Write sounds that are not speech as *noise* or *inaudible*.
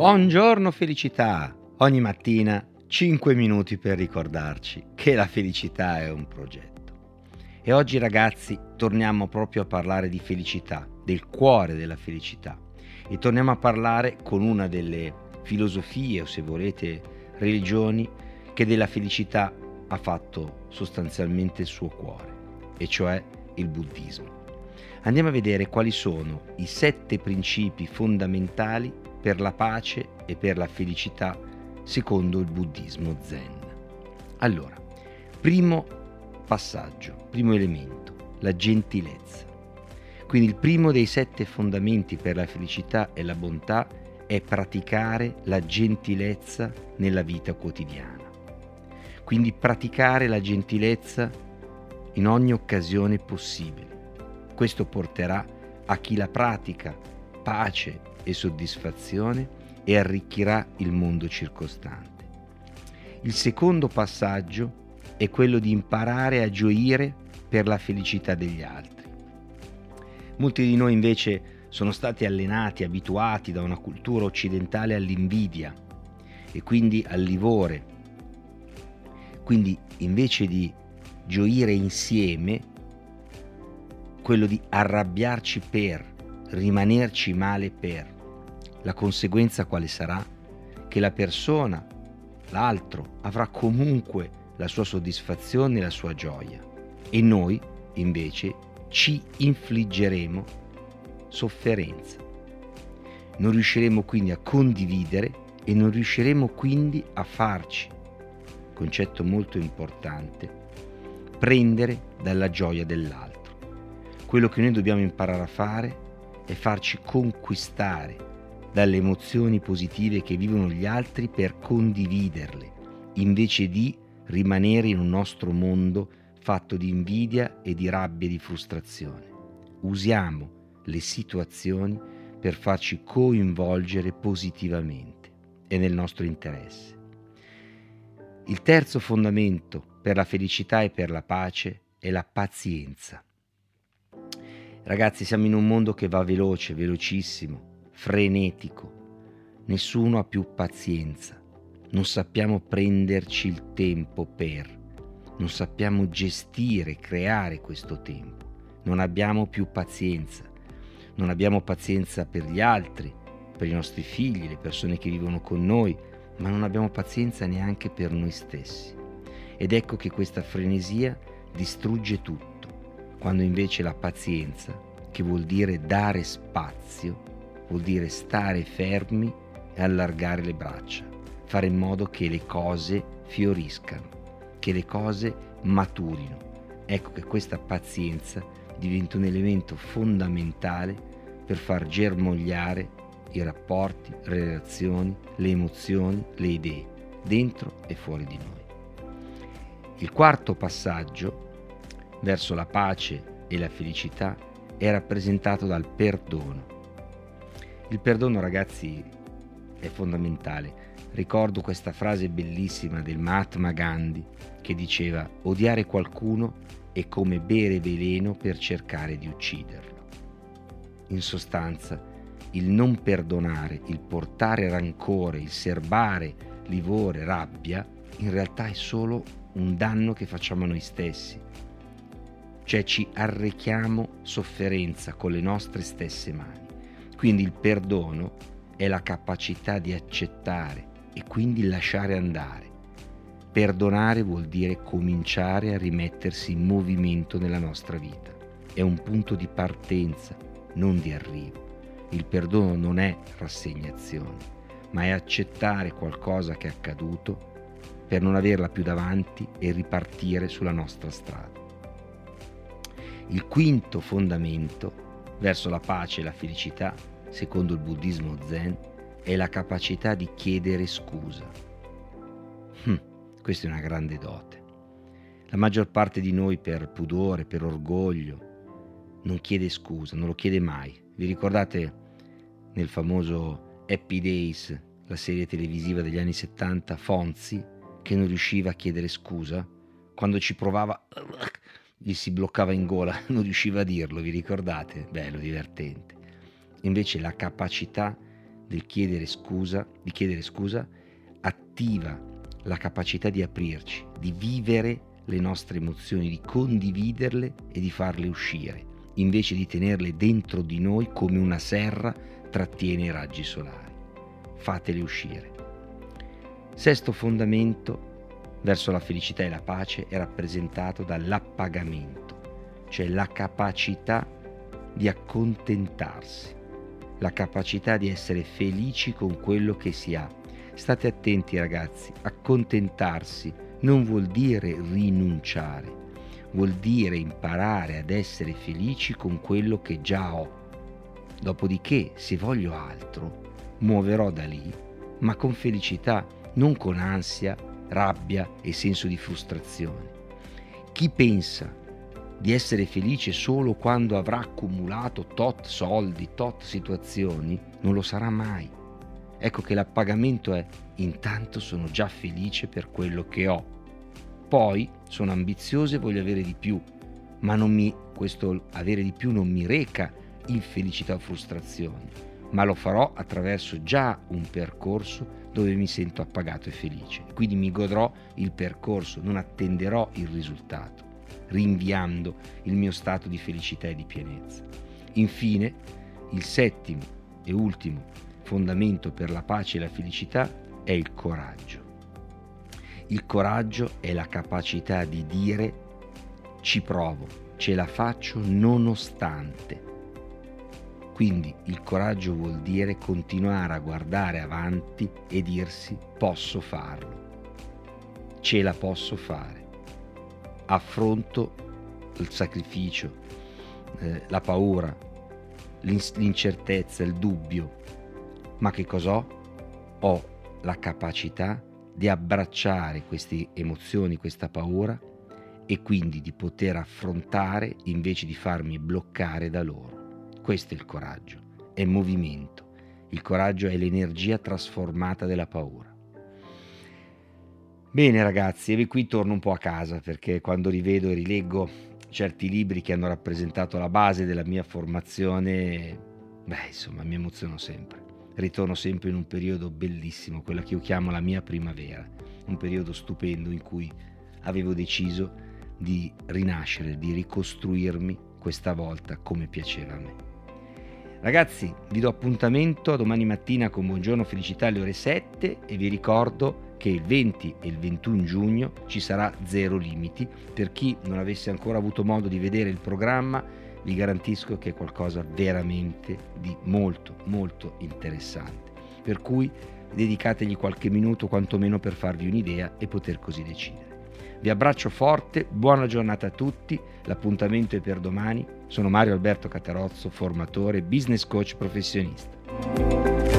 Buongiorno felicità! Ogni mattina 5 minuti per ricordarci che la felicità è un progetto. E oggi ragazzi torniamo proprio a parlare di felicità, del cuore della felicità. E torniamo a parlare con una delle filosofie o se volete religioni che della felicità ha fatto sostanzialmente il suo cuore, e cioè il buddismo. Andiamo a vedere quali sono i sette principi fondamentali per la pace e per la felicità secondo il buddismo zen. Allora, primo passaggio, primo elemento, la gentilezza. Quindi il primo dei sette fondamenti per la felicità e la bontà è praticare la gentilezza nella vita quotidiana. Quindi praticare la gentilezza in ogni occasione possibile. Questo porterà a chi la pratica pace e soddisfazione e arricchirà il mondo circostante. Il secondo passaggio è quello di imparare a gioire per la felicità degli altri. Molti di noi invece sono stati allenati, abituati da una cultura occidentale all'invidia e quindi al livore. Quindi invece di gioire insieme, quello di arrabbiarci per, rimanerci male per. La conseguenza quale sarà? Che la persona, l'altro, avrà comunque la sua soddisfazione e la sua gioia e noi invece ci infliggeremo sofferenza. Non riusciremo quindi a condividere e non riusciremo quindi a farci, concetto molto importante, prendere dalla gioia dell'altro. Quello che noi dobbiamo imparare a fare è farci conquistare dalle emozioni positive che vivono gli altri per condividerle, invece di rimanere in un nostro mondo fatto di invidia e di rabbia e di frustrazione. Usiamo le situazioni per farci coinvolgere positivamente e nel nostro interesse. Il terzo fondamento per la felicità e per la pace è la pazienza. Ragazzi, siamo in un mondo che va veloce, velocissimo, frenetico. Nessuno ha più pazienza. Non sappiamo prenderci il tempo per. Non sappiamo gestire, creare questo tempo. Non abbiamo più pazienza. Non abbiamo pazienza per gli altri, per i nostri figli, le persone che vivono con noi, ma non abbiamo pazienza neanche per noi stessi. Ed ecco che questa frenesia distrugge tutto quando invece la pazienza, che vuol dire dare spazio, vuol dire stare fermi e allargare le braccia, fare in modo che le cose fioriscano, che le cose maturino. Ecco che questa pazienza diventa un elemento fondamentale per far germogliare i rapporti, le relazioni, le emozioni, le idee, dentro e fuori di noi. Il quarto passaggio verso la pace e la felicità è rappresentato dal perdono. Il perdono, ragazzi, è fondamentale. Ricordo questa frase bellissima del Mahatma Gandhi che diceva odiare qualcuno è come bere veleno per cercare di ucciderlo. In sostanza, il non perdonare, il portare rancore, il serbare livore, rabbia, in realtà è solo un danno che facciamo a noi stessi cioè ci arrechiamo sofferenza con le nostre stesse mani. Quindi il perdono è la capacità di accettare e quindi lasciare andare. Perdonare vuol dire cominciare a rimettersi in movimento nella nostra vita. È un punto di partenza, non di arrivo. Il perdono non è rassegnazione, ma è accettare qualcosa che è accaduto per non averla più davanti e ripartire sulla nostra strada. Il quinto fondamento verso la pace e la felicità, secondo il buddismo zen, è la capacità di chiedere scusa. Hm, questa è una grande dote. La maggior parte di noi per pudore, per orgoglio, non chiede scusa, non lo chiede mai. Vi ricordate nel famoso Happy Days, la serie televisiva degli anni 70, Fonzi, che non riusciva a chiedere scusa? Quando ci provava gli si bloccava in gola, *laughs* non riusciva a dirlo, vi ricordate? Bello, divertente. Invece la capacità del chiedere scusa, di chiedere scusa attiva la capacità di aprirci, di vivere le nostre emozioni, di condividerle e di farle uscire, invece di tenerle dentro di noi come una serra trattiene i raggi solari. Fatele uscire. Sesto fondamento verso la felicità e la pace è rappresentato dall'appagamento, cioè la capacità di accontentarsi, la capacità di essere felici con quello che si ha. State attenti ragazzi, accontentarsi non vuol dire rinunciare, vuol dire imparare ad essere felici con quello che già ho. Dopodiché, se voglio altro, muoverò da lì, ma con felicità, non con ansia, rabbia e senso di frustrazione. Chi pensa di essere felice solo quando avrà accumulato tot soldi, tot situazioni, non lo sarà mai. Ecco che l'appagamento è intanto sono già felice per quello che ho. Poi sono ambizioso e voglio avere di più, ma mi, questo avere di più non mi reca infelicità o frustrazioni, ma lo farò attraverso già un percorso dove mi sento appagato e felice. Quindi mi godrò il percorso, non attenderò il risultato, rinviando il mio stato di felicità e di pienezza. Infine, il settimo e ultimo fondamento per la pace e la felicità è il coraggio. Il coraggio è la capacità di dire ci provo, ce la faccio nonostante quindi il coraggio vuol dire continuare a guardare avanti e dirsi posso farlo, ce la posso fare. Affronto il sacrificio, eh, la paura, l'incertezza, il dubbio, ma che cos'ho? Ho la capacità di abbracciare queste emozioni, questa paura e quindi di poter affrontare invece di farmi bloccare da loro. Questo è il coraggio, è movimento. Il coraggio è l'energia trasformata della paura. Bene ragazzi, e qui torno un po' a casa perché quando rivedo e rileggo certi libri che hanno rappresentato la base della mia formazione, beh insomma mi emoziono sempre. Ritorno sempre in un periodo bellissimo, quella che io chiamo la mia primavera, un periodo stupendo in cui avevo deciso di rinascere, di ricostruirmi questa volta come piaceva a me. Ragazzi, vi do appuntamento domani mattina con Buongiorno Felicità alle ore 7 e vi ricordo che il 20 e il 21 giugno ci sarà zero limiti. Per chi non avesse ancora avuto modo di vedere il programma, vi garantisco che è qualcosa veramente di molto, molto interessante. Per cui dedicategli qualche minuto quantomeno per farvi un'idea e poter così decidere. Vi abbraccio forte, buona giornata a tutti, l'appuntamento è per domani. Sono Mario Alberto Catarozzo, formatore, business coach professionista.